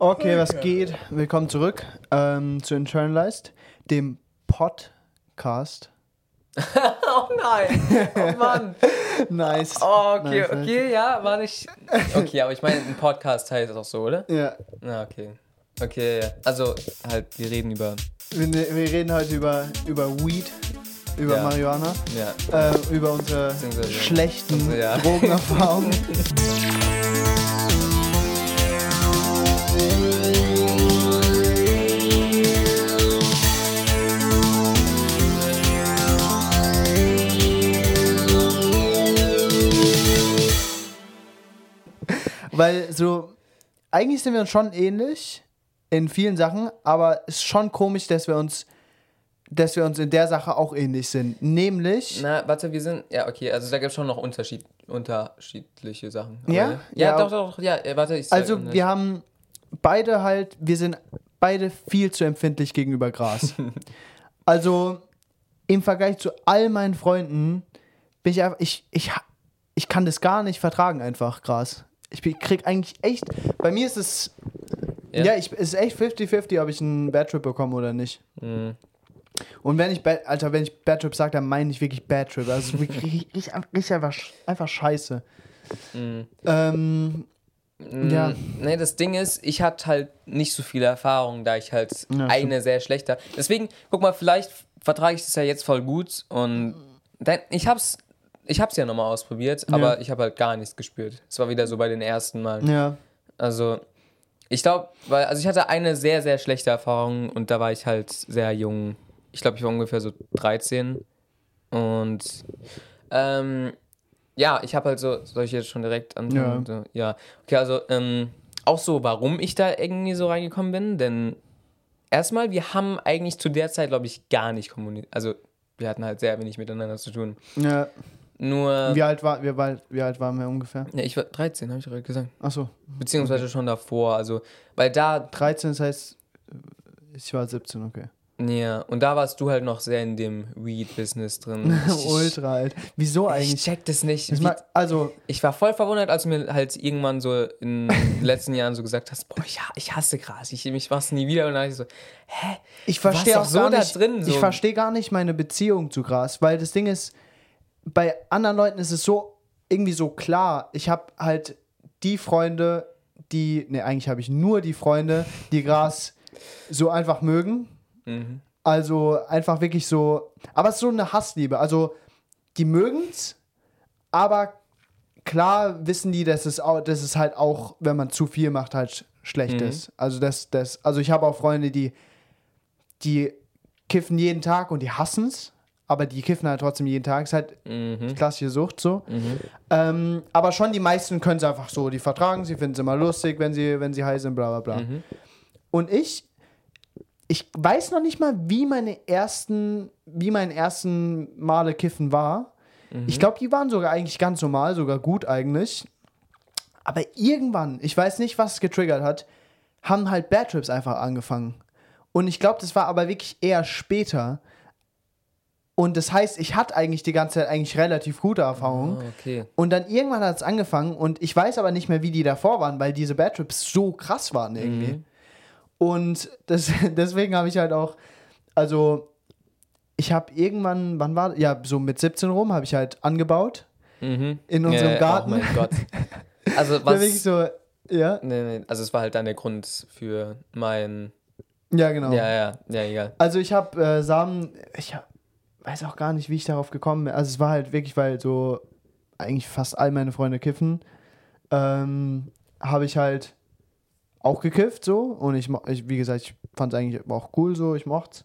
Okay, was geht? Willkommen zurück ähm, zu Internalized, dem Podcast. oh nein. Oh Mann. Nice. Oh, okay, Nice, nice. okay, ja, war nicht. Okay, aber ich meine, ein Podcast heißt das auch so, oder? Ja, Na, okay. Okay, ja. also halt, wir reden über. wir, ne- wir reden heute über, über Weed, über Ja. Marihuana, Ja. äh, über unsere schlechten Ja. Drogenerfahrungen. Weil so, eigentlich sind wir uns schon ähnlich in vielen Sachen, aber es ist schon komisch, dass wir uns, dass wir uns in der Sache auch ähnlich sind. Nämlich, Na, warte, wir sind. Ja, okay, also da gibt es schon noch Unterschied, unterschiedliche Sachen. Aber- Ja? Ja, Ja, doch, doch, doch, ja, äh, warte, ich also wir haben beide halt, wir sind beide viel zu empfindlich gegenüber Gras. also im Vergleich zu all meinen Freunden bin ich einfach, ich, ich, ich kann das gar nicht vertragen einfach, Gras. Ich krieg eigentlich echt, bei mir ist es, ja, Ja? ich, es ist echt 50-50, ob ich einen Bad Trip bekomme oder nicht. Mhm. Und wenn ich, Bad, Alter, wenn ich Bad Trip sage, dann meine ich wirklich Bad Trip. Also wirklich, richtig, richtig, richtig einfach, einfach scheiße. Mhm. Ähm, Ja. Nee, das Ding ist, ich hatte halt nicht so viele Erfahrungen, da ich halt Ja, eine sehr schlechte. Deswegen, guck mal, vielleicht vertrage ich das ja jetzt voll gut und dann, ich hab's, ich hab's ja nochmal ausprobiert, aber ich habe halt gar nichts gespürt. Es war wieder so bei den ersten Mal. ja. Also, ich glaube, weil, also ich hatte eine sehr, sehr schlechte Erfahrung und da war ich halt sehr jung. Ich glaube, ich war ungefähr so 13. Und ähm, ja, ich habe halt so, soll ich jetzt schon direkt anfangen? Ja. So, ja. Okay, also ähm, auch so, warum ich da irgendwie so reingekommen bin, denn erstmal, wir haben eigentlich zu der Zeit, glaube ich, gar nicht kommuniziert. Also, wir hatten halt sehr wenig miteinander zu tun. ja. Nur, Wie alt, war, wie, alt, wie alt waren wir ungefähr? ja, ich war 13, habe ich gerade gesagt. Achso, Beziehungsweise schon davor. Also, weil da 13, das heißt, ich war 17, okay. Ja, und da warst du halt noch sehr in dem Weed-Business drin. Ich, Ultra alt. Wieso ich eigentlich? check das nicht. Ich also, ich war voll verwundert, als du mir halt irgendwann so in den letzten Jahren so gesagt hast, boah, ich, ich hasse Gras, ich, ich mach's nie wieder. Und dann ich so, hä? ich verstehe auch so gar nicht, drin, so. ich verstehe gar nicht meine Beziehung zu Gras, weil das Ding ist, bei anderen Leuten ist es so, irgendwie so klar. Ich habe halt die Freunde, die, ne, eigentlich habe ich nur die Freunde, die Gras so einfach mögen. Mhm. Also einfach wirklich so, aber es ist so eine Hassliebe. Also die mögen's, aber klar wissen die, dass es, auch, dass es halt auch, wenn man zu viel macht, halt schlecht Mhm. ist. Also das, das, also ich habe auch Freunde, die, die kiffen jeden Tag und die hassen's, aber die kiffen halt trotzdem jeden Tag. Ist halt Mhm. klassische Sucht so. Mhm. Ähm, aber schon die meisten können es einfach so, die vertragen, sie finden es immer lustig, wenn sie, wenn sie high sind, bla bla bla. Mhm. Und ich, ich weiß noch nicht mal, wie meine ersten, wie mein ersten Male kiffen war. Ich glaube, die waren sogar eigentlich ganz normal, sogar gut eigentlich. Aber irgendwann, ich weiß nicht, was es getriggert hat, haben halt Bad Trips einfach angefangen. Und ich glaube, das war aber wirklich eher später. Und das heißt, ich hatte eigentlich die ganze Zeit eigentlich relativ gute Erfahrungen. Ah, okay. Und dann irgendwann hat es angefangen und ich weiß aber nicht mehr, wie die davor waren, weil diese Bad Trips so krass waren irgendwie. Mhm. Und das, deswegen habe ich halt auch, also ich habe irgendwann, wann war, ja, so mit 17 rum, habe ich halt angebaut Mhm. in unserem Ja, Garten. Oh mein Gott. Also was... wirklich so, ja, Nee, nee, also es war halt dann der Grund für mein... ja genau. Ja, ja, ja, egal. Also ich habe äh, Samen, ich hab, weiß auch gar nicht, wie ich darauf gekommen bin. Also es war halt wirklich, weil so eigentlich fast all meine Freunde kiffen, ähm, habe ich halt auch gekifft so und ich, mo- ich wie gesagt, ich fand es eigentlich auch cool so, ich mocht's.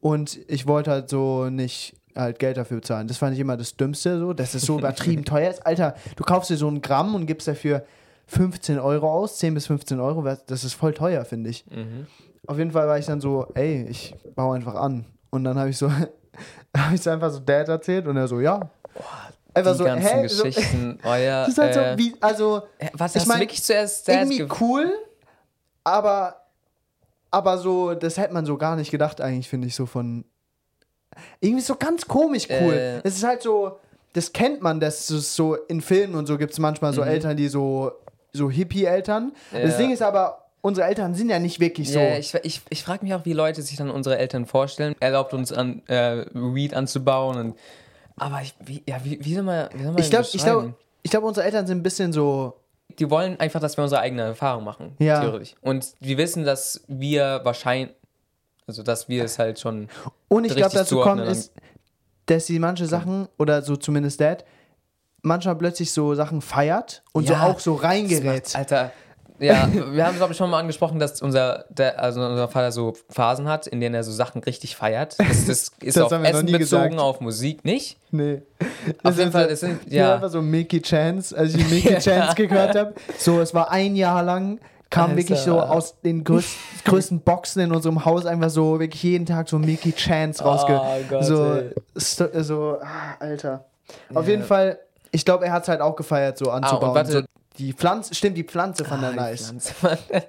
Und ich wollte halt so nicht halt Geld dafür bezahlen. Das fand ich immer das Dümmste so, dass es so übertrieben teuer ist. Alter, du kaufst dir so ein Gramm und gibst dafür 15 Euro aus, 10 bis 15 Euro, das ist voll teuer, finde ich. Mhm. Auf jeden Fall war ich dann so, ey, ich baue einfach an. Und dann habe ich so, habe ich so einfach so Dad erzählt und er so, ja. Einfach Die so, ganzen hä? So, Geschichten. Oh ja, das ist halt äh, so, wie, also, was ich hast mein, du wirklich zuerst Dad irgendwie ge- cool, aber, aber so, das hätte man so gar nicht gedacht eigentlich, finde ich, so von, irgendwie so ganz komisch cool. Äh. Es ist halt so, das kennt man, dass es so in Filmen und so gibt es manchmal so Mhm. Eltern, die so, so Hippie-Eltern. Das Ja. Ding ist aber, unsere Eltern sind ja nicht wirklich so. Ja, ich, ich, ich frage mich auch, wie Leute sich dann unsere Eltern vorstellen. Erlaubt uns an äh, Weed anzubauen. Und, aber ich, wie, ja, wie, wie soll man, wie soll man ich glaube, das ich glaube, ich glaube, unsere Eltern sind ein bisschen so. Die wollen einfach, dass wir unsere eigene Erfahrung machen. Ja. Theoretisch. Und die wissen, dass wir wahrscheinlich, also dass wir es halt schon. Und ich glaube, dazu kommt ist, dass sie manche Sachen, oder so zumindest Dad, manchmal plötzlich so Sachen feiert und Ja, so auch so reingerät. Alter. Ja, wir haben, glaube ich, schon mal angesprochen, dass unser, der, also unser Vater so Phasen hat, in denen er so Sachen richtig feiert. Das, das ist Das auf Essen nie bezogen, gesagt. auf Musik nicht. Nee. Auf jeden Fall, so- es sind, Ja. einfach so Mickey Chance, als ich Mickey Chance gehört habe. So, es war ein Jahr lang, kam Alter. wirklich so aus den größten, größten Boxen in unserem Haus einfach so wirklich jeden Tag so Mickey Chance rausge... Oh Gott, so, sto- so, ah, Alter. Auf Ja. jeden Fall, ich glaube, er hat es halt auch gefeiert, so anzubauen. warte. so, die Pflanze, stimmt, die Pflanze fand er Ah, die nice.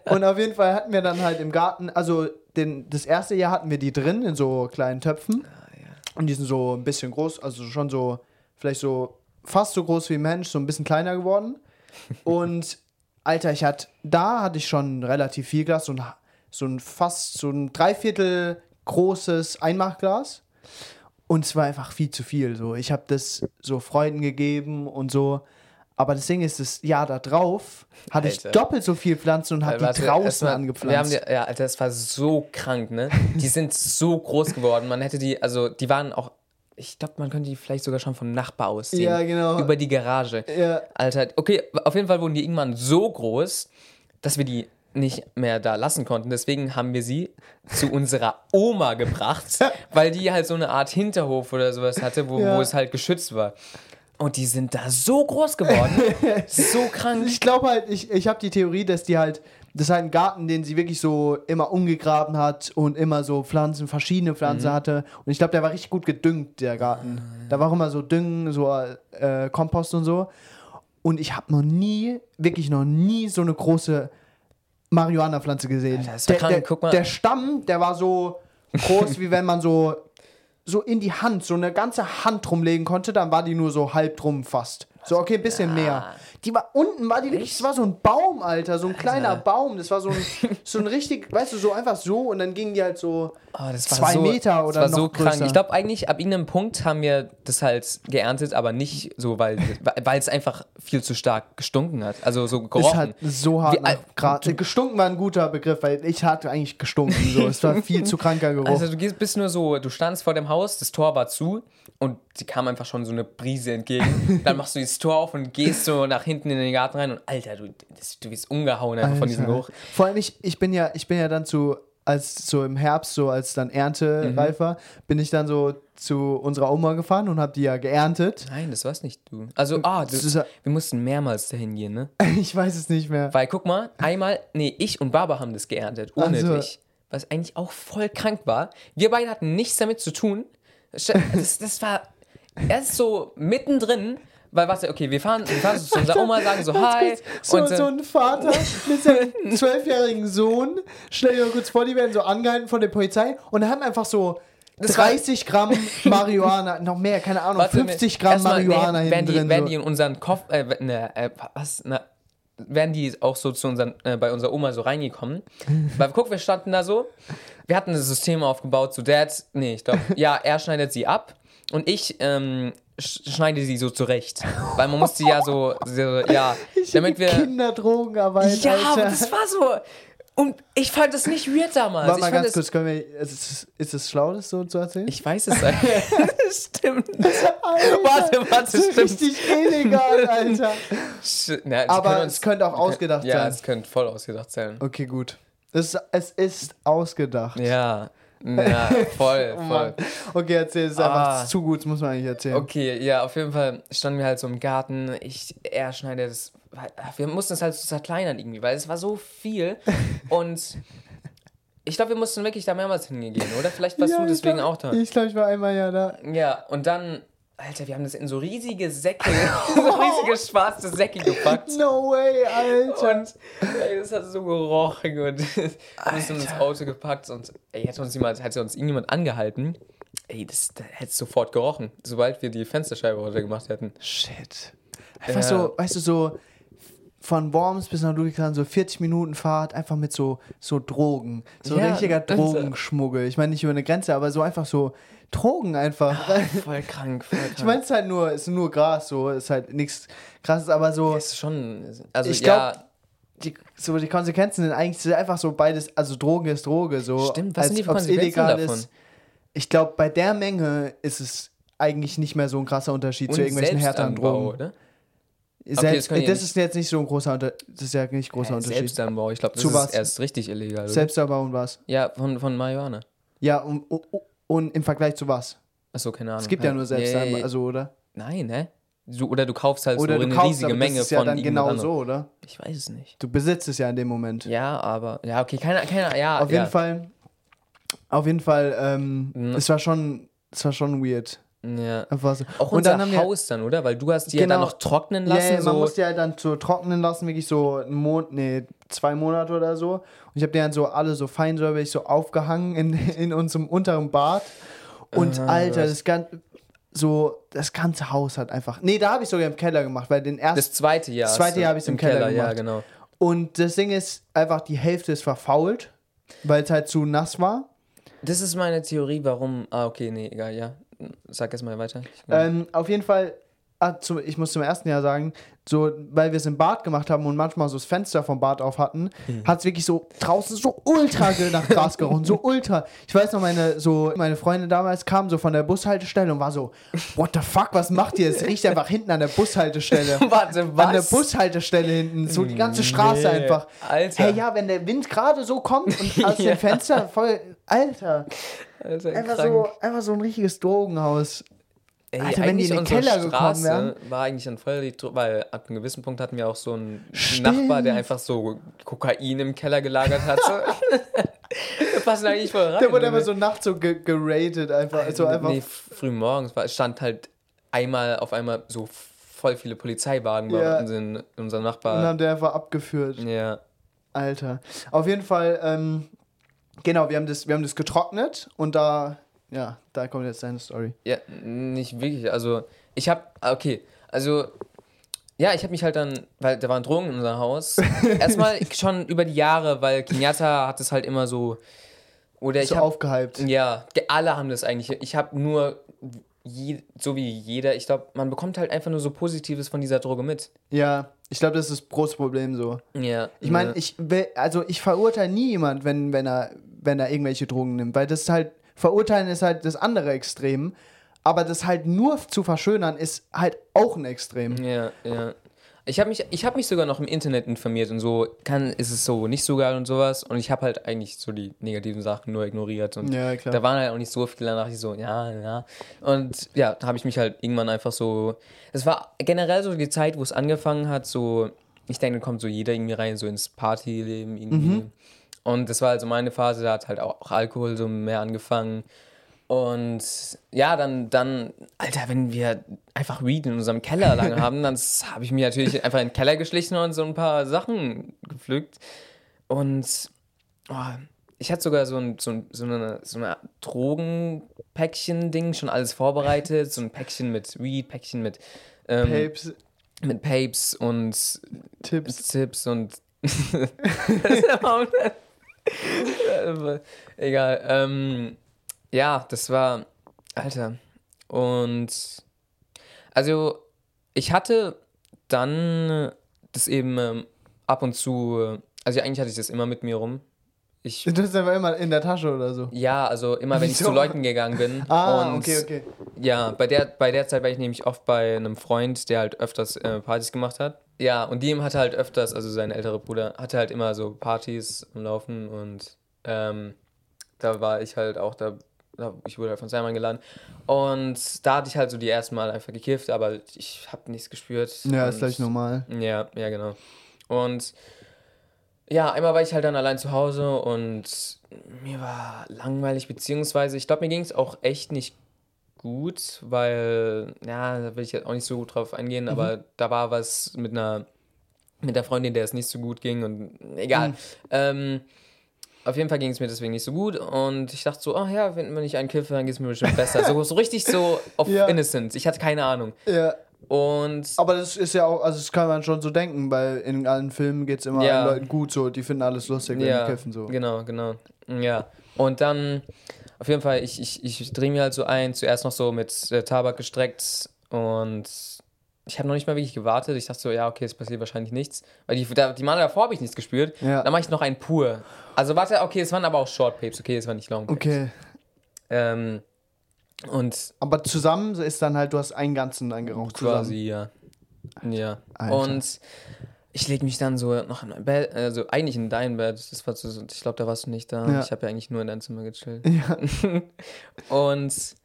Und auf jeden Fall hatten wir dann halt im Garten, also den, das erste Jahr hatten wir die drin in so kleinen Töpfen. Und die sind so ein bisschen groß, also schon so, vielleicht so fast so groß wie ein Mensch, so ein bisschen kleiner geworden. Und Alter, ich hatte, da hatte ich schon relativ viel Glas, so ein, so ein fast, so ein Dreiviertel großes Einmachglas. Und es war einfach viel zu viel. So. Ich habe das so Freunden gegeben und so. Aber das Ding ist, das Jahr da drauf hatte ich Alter. doppelt so viel Pflanzen und habe die Warte, draußen erstmal, angepflanzt. Wir haben die, ja, Alter, das war so krank, ne? Die sind so groß geworden. Man hätte die, also die waren auch, ich glaube, man könnte die vielleicht sogar schon vom Nachbar aus sehen. Ja, genau. Über die Garage. Ja. Alter, okay, auf jeden Fall wurden die irgendwann so groß, dass wir die nicht mehr da lassen konnten. Deswegen haben wir sie zu unserer Oma gebracht, weil die halt so eine Art Hinterhof oder sowas hatte, wo, Ja. wo es halt geschützt war. Und die sind da so groß geworden. so krank. Ich glaube halt, ich, ich habe die Theorie, dass die halt, das ist halt ein Garten, den sie wirklich so immer umgegraben hat und immer so Pflanzen, verschiedene Pflanzen hatte. Und ich glaube, der war richtig gut gedüngt, der Garten. Da war auch immer so Düngen, so äh, Kompost und so. Und ich habe noch nie, wirklich noch nie so eine große Marihuana-Pflanze gesehen. Alter, der, der, der Stamm, der war so groß, wie wenn man so so in die Hand, so eine ganze Hand drumlegen konnte, dann war die nur so halb drum fast. So, okay, ein bisschen mehr. Die war unten, war die wirklich, das war so ein Baum, Alter, so ein kleiner Baum. Das war so ein, so ein richtig, weißt du, so einfach so und dann gingen die halt so Oh, das war zwei so, Meter oder das war noch so krank. größer. Ich glaube eigentlich, ab irgendeinem Punkt haben wir das halt geerntet, aber nicht so, weil weil es einfach viel zu stark gestunken hat. Also so ist gerochen. halt so hart Wie- nach Gras. Gestunken war ein guter Begriff, weil ich hatte eigentlich gestunken. So. Es war viel zu kranker Geruch. Also du gehst, bist nur so, du standst vor dem Haus, das Tor war zu und die kam einfach schon so eine Brise entgegen. Dann machst du das Tor auf und gehst so nach hinten in den Garten rein und Alter, du, das, du wirst umgehauen einfach von diesem. Geruch. Vor allem, ich, ich bin ja, ich bin ja dann zu, als so im Herbst, so als dann Ernte Mhm. war, bin ich dann so zu unserer Oma gefahren und habe die ja geerntet. Nein, das war's nicht du. Also, ah, ist ja- wir mussten mehrmals dahin gehen, ne? Ich weiß es nicht mehr. Weil guck mal, einmal, nee, ich und Baba haben das geerntet, ohne Ach so. dich. Was eigentlich auch voll krank war. Wir beide hatten nichts damit zu tun. Das, das war erst so mittendrin, weil warte, okay, wir fahren, wir fahren so zu unserer Oma, sagen so Hi. So, und, so ein Vater mit seinem zwölfjährigen Sohn, stell dir mal kurz vor, die werden so angehalten von der Polizei und haben einfach so Das war- 30 Gramm Marihuana, noch mehr, keine Ahnung, warte, 50 Gramm Marihuana nee, werden hinten die, drin. werden so. die in unseren Kopf, äh, ne, äh, was, na, werden die auch so zu unseren, äh, bei unserer Oma so reingekommen. Weil guck, wir standen da so, wir hatten das System aufgebaut, so Dad, nee, ich glaube, ja, er schneidet sie ab und ich ähm, sch schneide sie so zurecht. Weil man musste ja so, so ja, damit wir. Kinderdrogenarbeit, Ja, Alter. aber das war so. Und ich fand das nicht weird damals. Warte mal ganz kurz, können wir, ist es, ist schlau, das so zu erzählen? Ich weiß es nicht. stimmt. Alter, Warte, warte, das ist stimmt. richtig illegal, Alter. Na, Aber uns- es könnte auch wir können- ausgedacht ja, sein. es könnte voll ausgedacht sein. Okay, gut. Es, es ist ausgedacht. Ja. Ja, voll, Oh voll. Okay, erzähl, es einfach Ah. zu gut, das muss man eigentlich erzählen. Okay, ja, auf jeden Fall standen wir halt so im Garten. Ich, er schneidet es. Wir mussten es halt so zerkleinern irgendwie, weil es war so viel. Und ich glaube, wir mussten wirklich da mehrmals hingehen, oder? Vielleicht warst Ja, du deswegen glaub- auch da. Ich glaube, ich war einmal ja da. Ja, und dann, Alter, wir haben das in so riesige Säcke, so riesige schwarze Säcke gepackt. No way, Alter. Und ey, das hat so gerochen und wir haben es in das Auto gepackt und ey, hätte uns jemand, hätte uns irgendjemand angehalten, ey, das, das hätte sofort gerochen, sobald wir die Fensterscheibe runter gemacht hätten. Shit. Einfach Ja. so, weißt du, so von Worms bis nach Ludwigshafen so 40 Minuten Fahrt, einfach mit so, so Drogen. So Ja, richtiger Drogenschmuggel. Ich meine nicht über eine Grenze, aber so einfach so Drogen einfach. Voll krank, voll krank. Ich meine, es ist halt nur, es ist nur Gras, so, ist halt nichts krasses, aber so, es ist schon. Also, Ich ja. glaub, die, so die Konsequenzen sind eigentlich einfach so beides, also Droge ist Droge, so. Stimmt, was sind die Konsequenzen davon? Ich glaube, bei der Menge ist es eigentlich nicht mehr so ein krasser Unterschied zu irgendwelchen härteren Drogen. oder? Selbst, das die das nicht- ist jetzt nicht so ein großer Unterschied. Das ist ja nicht großer Äh, Unterschied. Selbstanbau, ich glaube, das Zu ist was? erst richtig illegal. Oder? Selbstanbau und was? ja, von, von Marihuana. Ja, und, und, und im Vergleich zu was? Achso, keine Ahnung. Es gibt ja nur Selbstanbau, Nee, also, oder? Nein, hä? Du, oder du kaufst halt Oder so eine kaufst, riesige Menge das ist ja von dann genau so, oder? Ich weiß es nicht. Du besitzt es ja in dem Moment. Ja, aber. Ja, okay, keine, keine ja. Auf ja. jeden Fall, auf jeden Fall, ähm, Mhm. es war schon, es war schon weird. Ja. Einfach so. Auch und unser dann haben wir, Haus dann, oder? Weil du hast die ja Genau. dann noch trocknen ja, lassen. ja, man so. musste ja dann so trocknen lassen, wirklich so einen Monat, nee, zwei Monate oder so. Und ich habe die dann so alle so feinsäuberlich so aufgehangen in, in unserem unteren Bad. Und Ah, Alter, was? das ganze, so, das ganze Haus hat einfach, nee, da habe ich sogar im Keller gemacht, weil den ersten, das zweite Jahr. Das zweite Jahr hab ich's im Keller Ja, gemacht. genau. und das Ding ist einfach, die Hälfte ist verfault, weil es halt zu nass war. Das ist meine Theorie, warum. Ah, okay, nee, egal, ja. Sag erst mal weiter. Ähm, auf jeden Fall, ich muss zum ersten Jahr sagen, so, weil wir es im Bad gemacht haben und manchmal so das Fenster vom Bad auf hatten, Hm. hat es wirklich so draußen so ultra nach Gras gerochen, so ultra. Ich weiß noch, meine, so, meine Freundin damals kam so von der Bushaltestelle und war so, what the fuck, was macht ihr? Es riecht einfach hinten an der Bushaltestelle. Warte, was? An der Bushaltestelle hinten, so die ganze Straße Nee, einfach. Alter. Hey, ja, wenn der Wind gerade so kommt und aus Ja. dem Fenster voll, Alter, Alter, einfach krank. so, einfach so ein richtiges Drogenhaus. Ey, Alter, wenn die in den Keller gekommen wären. war eigentlich dann voll weil ab einem gewissen Punkt hatten wir auch so einen Stimmt. Nachbar, der einfach so Kokain im Keller gelagert hat. Wir passen eigentlich voll rein. Der wurde einfach so nachts so ge geratet, einfach. So einfach Nee, früh morgens war, stand halt einmal auf einmal so voll viele Polizeiwagen bei Ja. uns in unserem und Nachbar. haben der einfach abgeführt. Ja. Alter. Auf jeden Fall, ähm, genau, wir haben, das, wir haben das getrocknet und da, ja, da kommt jetzt deine Story. Ja, nicht wirklich. Also, ich hab, ah, okay, also, ja, ich habe mich halt dann, weil da waren Drogen in unserem Haus. Erstmal schon über die Jahre, weil Kenyatta hat es halt immer so, oder ich so habe, aufgehypt. ja, alle haben das eigentlich. Ich habe nur, je, so wie jeder, ich glaube, man bekommt halt einfach nur so Positives von dieser Droge mit. Ja, ich glaube, das ist das große Problem so. Ja. Ich meine, ja. ich will, also ich verurteile nie jemand, wenn, wenn er, wenn er irgendwelche Drogen nimmt, weil das ist halt, verurteilen ist halt das andere Extrem, aber das halt nur zu verschönern ist halt auch ein Extrem. Ja, ja. Ich habe mich, ich hab mich sogar noch im Internet informiert und so kann, ist es so nicht so geil und sowas. Und ich habe halt eigentlich so die negativen Sachen nur ignoriert. Und Ja, klar. da waren halt auch nicht so viele, danach ich so, ja, ja. Und ja, da habe ich mich halt irgendwann einfach so. Es war generell so die Zeit, wo es angefangen hat, so, ich denke, da kommt so jeder irgendwie rein, so ins Partyleben irgendwie. Und das war also meine Phase, da hat halt auch, Alkohol so mehr angefangen. Und ja, dann, dann, Alter, wenn wir einfach Weed in unserem Keller lang haben, dann habe ich mir natürlich einfach in den Keller geschlichen und so ein paar Sachen gepflückt. Und oh, ich hatte sogar so ein, so ein, so eine, so eine Drogenpäckchen-Ding schon alles vorbereitet. So ein Päckchen mit Weed, Päckchen mit, ähm, Papes, mit Papes und Tipps. Tipps und. Egal. Ähm, ja, das war. Alter. Und. Also, ich hatte dann das eben ähm, ab und zu. Also, eigentlich hatte ich das immer mit mir rum. Ich, Das ist einfach immer in der Tasche oder so. ja, also immer wenn ich Wieso? zu Leuten gegangen bin. Ah, und okay, okay. ja, bei der, bei der Zeit war ich nämlich oft bei einem Freund, der halt öfters äh, Partys gemacht hat. Ja, und dem hatte halt öfters, also sein älterer Bruder, hatte halt immer so Partys am Laufen und ähm, da war ich halt auch da, ich wurde halt von seinem eingeladen. Und da hatte ich halt so die ersten Mal einfach gekifft, aber ich habe nichts gespürt. Ja, ist Und- gleich normal. ja, ja, genau. Und ja, einmal war ich halt dann allein zu Hause und mir war langweilig, beziehungsweise ich glaube, mir ging es auch echt nicht gut, weil, ja, da will ich jetzt auch nicht so gut drauf eingehen, aber da war was mit einer, mit der Freundin, der es nicht so gut ging und egal. Ähm, auf jeden Fall ging es mir deswegen nicht so gut und ich dachte so, oh ja, wenn, wenn ich einen kiffe, dann geht es mir bestimmt besser. So, so richtig so auf Ja. Innocence. Ich hatte keine Ahnung. Ja. Und Aber das ist ja auch, also das kann man schon so denken, weil in allen Filmen geht es immer Ja. den Leuten gut so, die finden alles lustig, wenn ja, die kiffen so. genau, genau. Ja. Und dann, auf jeden Fall, ich, ich, ich drehe mir halt so ein, zuerst noch so mit äh, Tabak gestreckt und ich habe noch nicht mal wirklich gewartet. Ich dachte so, ja, okay, es passiert wahrscheinlich nichts. Weil die, da, die Male davor habe ich nichts gespürt. Ja. Dann mache ich noch einen pur. Also warte, okay, es waren aber auch Short Papes, okay, es waren nicht Long Papes. Okay. Ähm, und Aber zusammen ist dann halt, du hast einen ganzen angeraucht zusammen. quasi, ja. Ja. Alter. Und ich lege mich dann so noch in mein Bett, also eigentlich in dein Bett. Das war so, ich glaube, da warst du nicht da. Ja. Ich habe ja eigentlich nur in deinem Zimmer gechillt. Ja. Und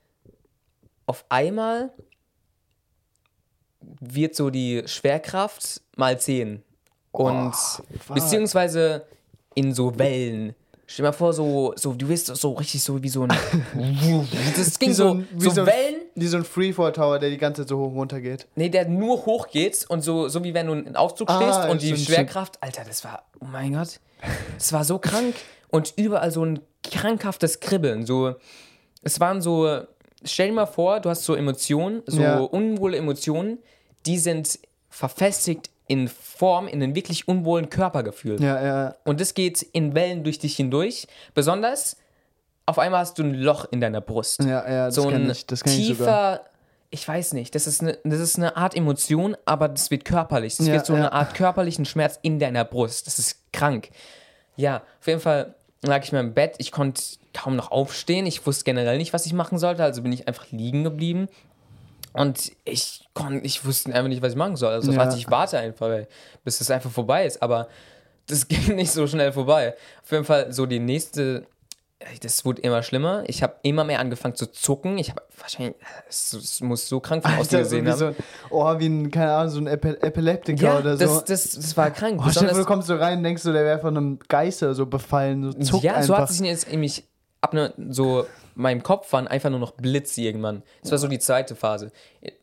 auf einmal wird so die Schwerkraft mal 10. Und fuck. beziehungsweise in so Wellen. Stell dir mal vor, so, so du wirst so richtig so wie so ein. das ging so, ein- wie so, so Wellen. Wie so ein Freefall Tower, der die ganze Zeit so hoch und runter geht. Nee, der nur hoch geht und so, so wie wenn du in Aufzug Ah, stehst und die Schwerkraft, Alter, das war, oh mein Gott, das war so krank und überall so ein krankhaftes Kribbeln, so, es waren so, stell dir mal vor, du hast so Emotionen, so Ja. unwohle Emotionen, die sind verfestigt in Form, in einem wirklich unwohlen Körpergefühl. Ja, ja. Und das geht in Wellen durch dich hindurch, besonders auf einmal hast du ein Loch in deiner Brust Ja, ja, das so ein ich, das ich tiefer, sogar. ich weiß nicht, das ist, eine, das ist eine Art Emotion, aber das wird körperlich. Das Ja, wird so ja. eine Art körperlichen Schmerz in deiner Brust. Das ist krank. Ja, auf jeden Fall lag ich mir im Bett. Ich konnte kaum noch aufstehen. Ich wusste generell nicht, was ich machen sollte, also bin ich einfach liegen geblieben. Und ich konnte, ich wusste einfach nicht, was ich machen soll. Also Ja. ich, warte einfach, ey, bis es einfach vorbei ist. Aber das ging nicht so schnell vorbei. Auf jeden Fall so die nächste, das wurde immer schlimmer. Ich habe immer mehr angefangen zu zucken. Ich habe wahrscheinlich, es, es muss so krank von außen so gesehen haben. so, ein- oh, wie ein, keine Ahnung, so ein Epi Epileptiker ja, oder so. das, das, das war krank. oh, vor, du Besonders, kommst so rein und denkst so, der wäre von einem Geister so befallen, so zuckt ja, so einfach. hat sich jetzt nämlich ab ne, so meinem Kopf waren einfach nur noch Blitze irgendwann. Das war so die zweite Phase.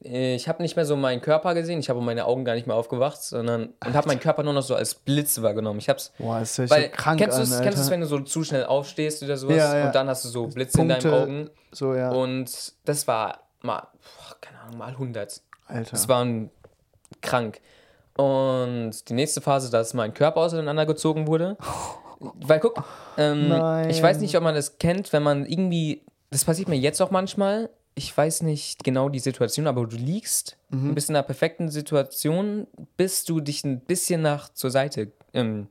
Ich habe nicht mehr so meinen Körper gesehen, ich habe meine Augen gar nicht mehr aufgewacht, sondern und habe meinen Körper nur noch so als Blitze wahrgenommen. Ich hab's Boah, das ist weil so krank kennst du es, kennst du es, Alter. wenn du so zu schnell aufstehst oder sowas Ja, ja. und dann hast du so Blitze in deinen Punkte. Augen So, ja. und das war mal boah, keine Ahnung, mal 100. Alter. Das war ein- krank. Und die nächste Phase, dass mein Körper auseinandergezogen wurde. Weil guck, ähm, ich weiß nicht, ob man das kennt, wenn man irgendwie, das passiert mir jetzt auch manchmal, ich weiß nicht genau die Situation, aber du liegst, Mhm. du bist in einer perfekten Situation, bis du dich ein bisschen nach zur Seite, ähm,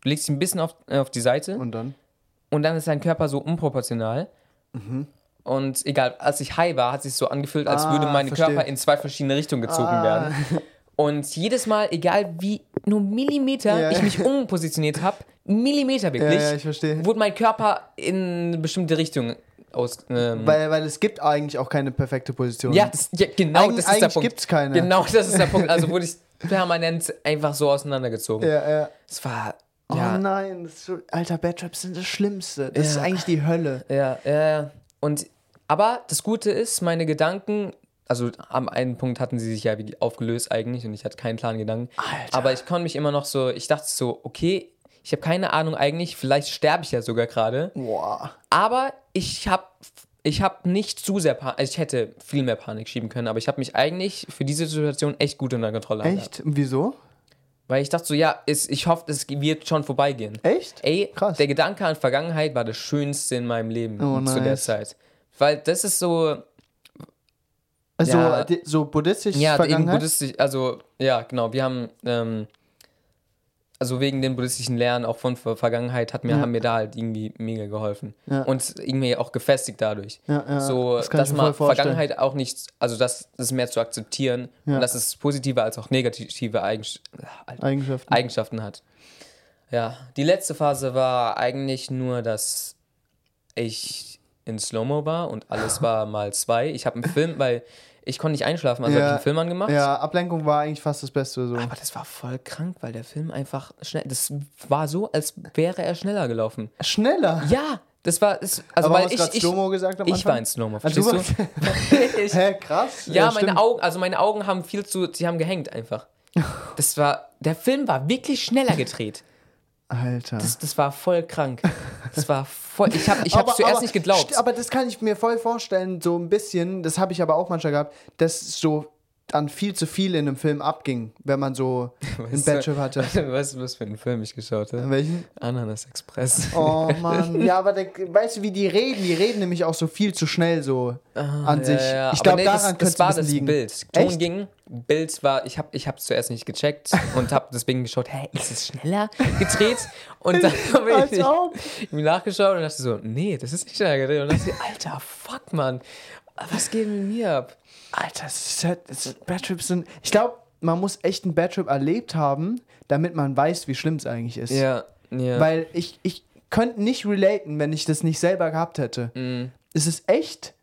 du legst dich ein bisschen auf, äh, auf die Seite und dann? und dann ist dein Körper so unproportional. Und egal, als ich high war, hat es sich so angefühlt, als Ah, würde mein. Körper in zwei verschiedene Richtungen gezogen Ah. werden. Und jedes Mal, egal wie nur Millimeter Ja. ich mich umpositioniert habe, Millimeter Ja, wirklich, ja, ich verstehe. wurde mein Körper in eine bestimmte Richtung aus. Ähm, Weil, weil es gibt eigentlich auch keine perfekte Position. ja, das, ja, genau, Eig das ist der Punkt. gibt's keine. Genau, das ist der Punkt. Also wurde ich permanent einfach so auseinandergezogen. Ja, ja. Es war. Oh Ja, nein, so, Alter, Badtraps sind das Schlimmste. Das ist Ja. eigentlich die Hölle. Ja, ja, ja. Und, aber das Gute ist, meine Gedanken, also am einen Punkt hatten sie sich ja wie aufgelöst eigentlich und ich hatte keinen klaren Gedanken. Alter. Aber ich konnte mich immer noch so, ich dachte so, okay, ich habe keine Ahnung eigentlich, vielleicht sterbe ich ja sogar gerade. Boah. Aber ich habe ich hab nicht zu sehr Panik, also ich hätte viel mehr Panik schieben können, aber ich habe mich eigentlich für diese Situation echt gut unter Kontrolle gehabt. Echt? Wieso? Weil ich dachte so, ja, es, ich hoffe, es wird schon vorbeigehen. Echt? Ey, Krass. der Gedanke an Vergangenheit war das Schönste in meinem Leben Oh, zu der nice. Zeit. Weil das ist so, Also Ja. so buddhistisch ja, Vergangenheit? buddhistisch, also, ja, genau, wir haben, ähm, also wegen den buddhistischen Lehren auch von Ver- Vergangenheit hat mir, Ja. haben mir da halt irgendwie mega geholfen. Ja. Und irgendwie auch gefestigt dadurch. Ja, so, das kann dass man. Vergangenheit auch nicht, also das, das mehr zu akzeptieren und dass es positive als auch negative Eigens Eigenschaften. Eigenschaften hat. Ja, die letzte Phase war eigentlich nur, dass ich in Slow-Mo war und alles war mal zwei. Ich habe einen Film, weil ich konnte nicht einschlafen, also habe ich einen Film angemacht. Ja, Ablenkung war eigentlich fast das Beste so. Aber das war voll krank, weil der Film einfach schnell, das war so, als wäre er schneller gelaufen. Schneller. Ja, das war, das, also Aber weil ich, gerade ich, Slow-Mo gesagt am ich Anfang? war in Slow-Mo, du verstehst du? ich, Hä, krass. ja, meine stimmt. Augen, also meine Augen haben viel zu, sie haben gehängt einfach. Das war, der Film war wirklich schneller gedreht. Alter. Das, das war voll krank. Das war voll. Ich habe ich hab's zuerst nicht geglaubt. Aber das kann ich mir voll vorstellen, so ein bisschen, das habe ich aber auch manchmal gehabt, dass so dann viel zu viel in einem Film abging, wenn man so einen Bad-Trip hatte. Weißt du, was für einen Film ich geschaut habe? Welchen? Ananas Express. Oh Mann, ja, aber der, weißt du, wie die reden? Die reden nämlich auch so viel zu schnell so an sich. Ja, ja. Ich Aber glaube, nee, daran das, könnte das es war ein das bisschen liegen. Bild. Ton Echt? ging, Bild war, ich habe ich hab's zuerst nicht gecheckt und habe deswegen geschaut, hä, ist es schneller gedreht? Und dann habe ich ob. mir nachgeschaut und dachte so, nee, das ist nicht schneller gedreht. Und dachte ich, alter, fuck, Mann, was geht mit mir ab? Alter, ist, Bad-Trips sind. Ich glaube, man muss echt einen Bad-Trip erlebt haben, damit man weiß, wie schlimm es eigentlich ist. Ja, ja. Weil ich, ich könnte nicht relaten, wenn ich das nicht selber gehabt hätte. Mhm. Es ist echt.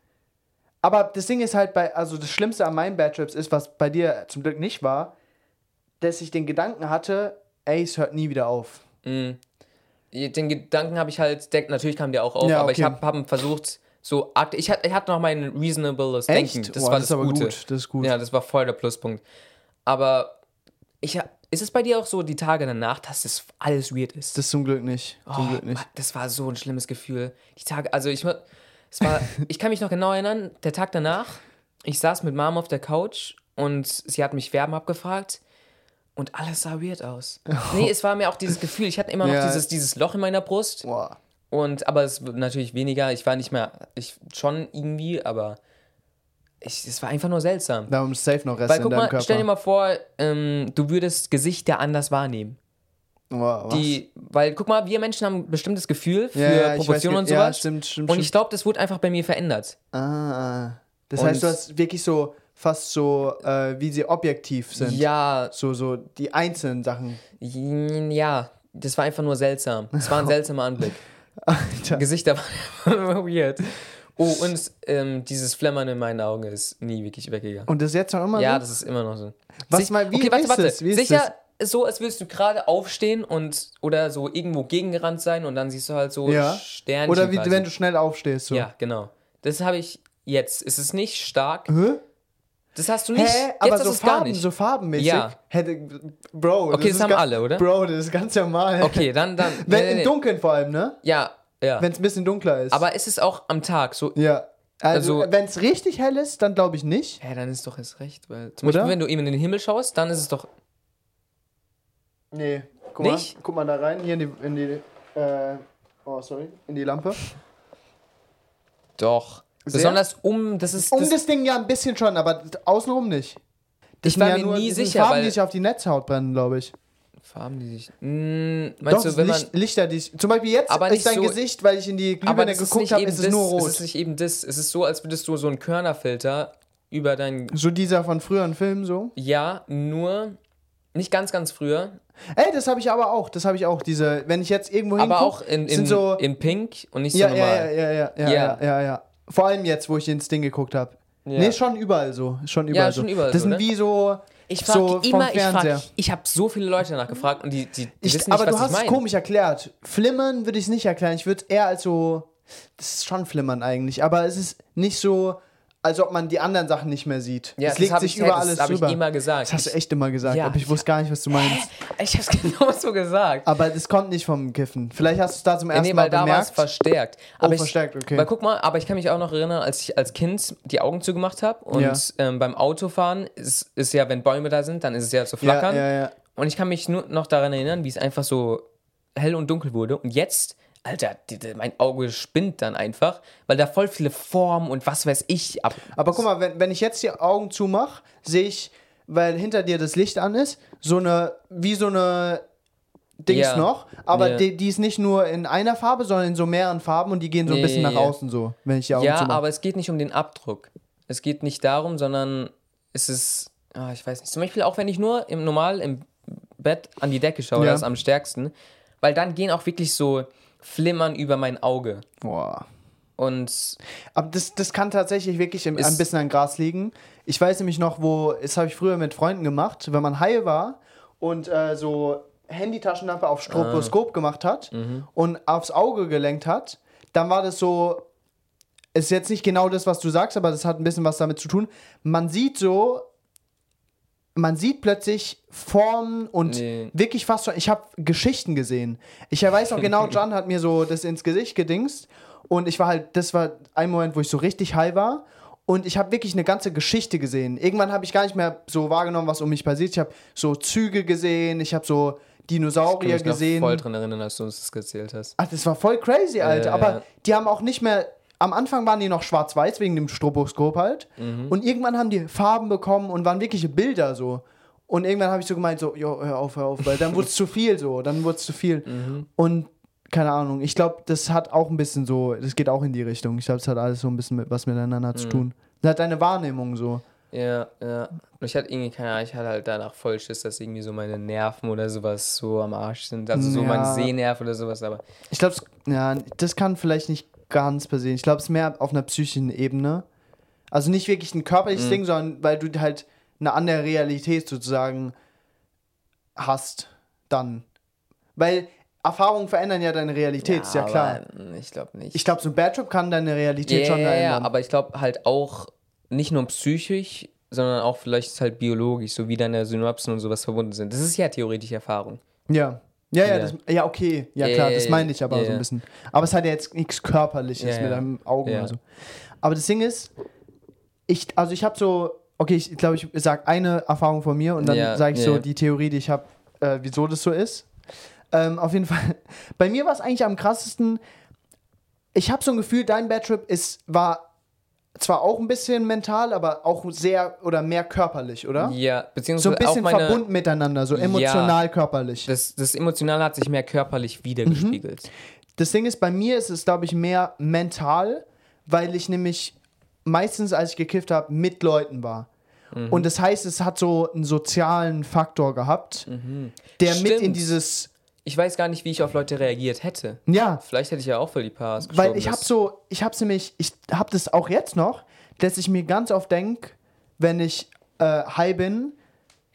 Aber das Ding ist halt bei, also das Schlimmste an meinen Bad Trips ist, was bei dir zum Glück nicht war, dass ich den Gedanken hatte, ey, es hört nie wieder auf. Mhm. Den Gedanken habe ich halt, der, natürlich kam der auch auf, Ja, aber ich okay. habe hab versucht, so, akt- ich hatte ich hatte noch mein reasonables Echt? Denken. Das Boah, war das das, Gute. gut, das ist gut. Ja, das war voll der Pluspunkt. Aber ich, ha- ist es bei dir auch so, die Tage danach, dass das alles weird ist? Das zum Glück nicht. Zum Oh, Glück nicht. Mann, Das war so ein schlimmes Gefühl. Die Tage, also ich, es war, ich kann mich noch genau erinnern, der Tag danach, ich saß mit Mom auf der Couch und sie hat mich Werben abgefragt und alles sah weird aus. Nee, es war mir auch dieses Gefühl, ich hatte immer noch Ja. dieses, dieses Loch in meiner Brust Boah. und, aber es wird natürlich weniger, ich war nicht mehr, ich schon irgendwie, aber ich, es war einfach nur seltsam. Da ist safe noch Rest Weil in guck deinem mal, Körper. stell dir mal vor, ähm, du würdest Gesichter anders wahrnehmen. Was? Die, weil, guck mal, wir Menschen haben ein bestimmtes Gefühl für Ja, ja, Proportionen weiß, und ja, sowas. stimmt, stimmt, und ich glaube, das wurde einfach bei mir verändert. Ah. Das Und- heißt, du hast wirklich so fast so, äh, wie sie objektiv sind. Ja, So, so die einzelnen Sachen. ja, das war einfach nur seltsam. Es war ein seltsamer Anblick. Alter. Gesichter waren weird. Oh, und ähm, dieses Flämmern in meinen Augen ist nie wirklich weggegangen. Und das jetzt noch immer Ja, so? das ist immer noch so. Was Sich- mal- wie okay, warte, ist warte. das? Wie ist Sicher so, als würdest du gerade aufstehen und oder so irgendwo gegengerannt sein und dann siehst du halt so Ja. Sternchen. Oder wie, quasi. wenn du schnell aufstehst. So. Ja, genau. Das habe ich jetzt. Es ist nicht stark. Hä? Das hast du nicht. Hä? Jetzt Aber so es Farben, so farbenmäßig? Ja. Hätte, Bro, Okay, das ist haben alle, oder? Bro, das ist ganz normal. Okay, dann, dann. Wenn nee, nee, im nee. Dunkeln vor allem, ne? Ja, ja. Wenn es ein bisschen dunkler ist. Aber ist es auch am Tag so? ja. Also, Also- wenn es richtig hell ist, dann glaube ich nicht. Hä, dann ist doch erst recht, weil zum Oder? Beispiel, wenn du eben in den Himmel schaust, dann ist es doch. Nee. Guck Nicht? mal, guck mal da rein, hier in die, in die äh, oh, sorry, in die Lampe. Doch. Sehr? Besonders um, das ist. Um das, das Ding ja ein bisschen schon, aber außenrum nicht. Das Ich war sind mir nie das sind sicher, Farben, weil- die sich auf die Netzhaut brennen, glaube ich. Farben, die sich. Mh, Doch, meinst das du, wenn man. Licht, Lichter, die sich, Zum Beispiel jetzt Aber ist nicht dein so- Gesicht, weil ich in die aber Glühbirne geguckt nicht habe, eben ist es nur Es rot. ist nicht eben das. Es ist so, als würdest du so einen Körnerfilter über dein. So dieser von früheren Filmen so. Ja, nur. Nicht ganz, ganz früher, Ey, das habe ich aber auch. Das habe ich auch. Diese, wenn ich jetzt irgendwo aber hinguck, auch in, in, sind so. in Pink und nicht ja, so ja, normal. ja, ja, ja, ja, Ja. ja, ja, ja. Vor allem jetzt, wo ich ins Ding geguckt habe. Ja. Nee, schon überall so. Schon überall schon so. überall das so, sind ne? wie so. Ich frage so immer, ich frage, ich habe so viele Leute danach gefragt und die, die, die Ich, wissen nicht, aber was du hast es komisch erklärt. Flimmern würde ich es nicht erklären. Ich würde es eher als so. Das ist schon Flimmern eigentlich. Aber es ist nicht so, als ob man die anderen Sachen nicht mehr sieht. Ja, es das legt sich ich- über das alles hab ich drüber. immer gesagt. Das hast du Ich- echt immer gesagt. Ja, aber ich ich wusste gar nicht, was du meinst. Ich habe es genau so gesagt. Aber das kommt nicht vom Kiffen. Vielleicht hast du es da zum Ja, ersten nee, Mal weil da war es bemerkt. verstärkt. Aber ich, verstärkt, okay. Weil guck mal, aber ich kann mich auch noch erinnern, als ich als Kind die Augen zugemacht habe und Ja. ähm, beim Autofahren ist, ist ja, wenn Bäume da sind, dann ist es ja zu ja, flackern. ja, ja. Und ich kann mich nur noch daran erinnern, wie es einfach so hell und dunkel wurde. Und jetzt, Alter, mein Auge spinnt dann einfach, weil da voll viele Formen und was weiß ich ab. Aber guck mal, wenn, wenn ich jetzt die Augen zumache, sehe ich, weil hinter dir das Licht an ist, so eine, wie so eine Dings Ja. noch, aber Ja. die, die ist nicht nur in einer Farbe, sondern in so mehreren Farben und die gehen so ein bisschen ja, nach außen so, wenn ich die Augen Ja, zumache. aber es geht nicht um den Abdruck. Es geht nicht darum, sondern es ist, ah, ich weiß nicht, zum Beispiel auch wenn ich nur im normal im Bett an die Decke schaue, das ist am stärksten, weil dann gehen auch wirklich so Flimmern über mein Auge. Boah. Und Aber das, das kann tatsächlich wirklich im, ein bisschen an Gras liegen. Ich weiß nämlich noch, wo, das habe ich früher mit Freunden gemacht, wenn man high war und äh, so Handytaschenlampe auf Stroboskop gemacht hat und aufs Auge gelenkt hat, dann war das so, ist jetzt nicht genau das, was du sagst, aber das hat ein bisschen was damit zu tun. Man sieht so, man sieht plötzlich Formen und Nee. wirklich fast schon, ich habe Geschichten gesehen. Ich weiß noch genau, John hat mir so das ins Gesicht gedingst und ich war halt, das war ein Moment, wo ich so richtig high war Und ich habe wirklich eine ganze Geschichte gesehen. Irgendwann habe ich gar nicht mehr so wahrgenommen, was um mich passiert. Ich habe so Züge gesehen, ich habe so Dinosaurier ich kann mich gesehen. Voll dran erinnern, als du uns das erzählt hast. Ach, das war voll crazy, Alter. Ja, Aber ja. die haben auch nicht mehr. Am Anfang waren die noch schwarz-weiß wegen dem Stroboskop halt. Mhm. Und irgendwann haben die Farben bekommen und waren wirkliche Bilder so. Und irgendwann habe ich so gemeint, so, jo, hör auf, hör auf, weil dann wurde es zu viel so. Dann wurde es zu viel. Mhm. Und keine Ahnung, ich glaube, das hat auch ein bisschen so, das geht auch in die Richtung. Ich glaube, es hat alles so ein bisschen mit, was miteinander Mhm. zu tun. Das hat deine Wahrnehmung so. Ja, ja. Ich hatte irgendwie keine Ahnung, ich hatte halt danach voll Schiss, dass irgendwie so meine Nerven oder sowas so am Arsch sind. Also so Ja. mein Sehnerv oder sowas, aber. Ich glaube, ja, das kann vielleicht nicht ganz passieren. Ich glaube, es ist mehr auf einer psychischen Ebene. Also nicht wirklich ein körperliches Mhm. Ding, sondern weil du halt eine andere Realität sozusagen hast, dann. Weil Erfahrungen verändern ja deine Realität, ist ja klar. Ich glaube nicht. Ich glaube, so ein Bad Trip kann deine Realität ja, schon ja, ja, verändern. aber ich glaube halt auch nicht nur psychisch, sondern auch vielleicht halt biologisch, so wie deine Synapsen und sowas verbunden sind. Das ist ja theoretisch Erfahrung. ja. Ja, ja, das, ja, okay. Ja, klar, das meine ich aber so ein bisschen. Aber es hat ja jetzt nichts Körperliches mit ja. deinem Augen oder so. Aber das Ding ist, ich, also ich habe so, okay, ich glaube, ich sage eine Erfahrung von mir und dann sage ich so die Theorie, die ich habe, äh, wieso das so ist. Ähm, auf jeden Fall, bei mir war es eigentlich am krassesten, ich habe so ein Gefühl, dein Bad Trip ist, war zwar auch ein bisschen mental, aber auch sehr oder mehr körperlich, oder? Ja, So beziehungsweise ein bisschen auch meine, verbunden miteinander, so emotional, körperlich. Das, das Emotionale hat sich mehr körperlich wiedergespiegelt. Das Ding ist, bei mir ist es, glaube ich, mehr mental, weil ich nämlich meistens, als ich gekifft habe, mit Leuten war. Mhm. Und das heißt, es hat so einen sozialen Faktor gehabt, der mit in Mhm. Stimmt. dieses. Ich weiß gar nicht, wie ich auf Leute reagiert hätte. Ja, Vielleicht hätte ich ja auch voll die Paras weil ich habe so, ich habe es nämlich, ich habe das auch jetzt noch, dass ich mir ganz oft denke, wenn ich äh, high bin,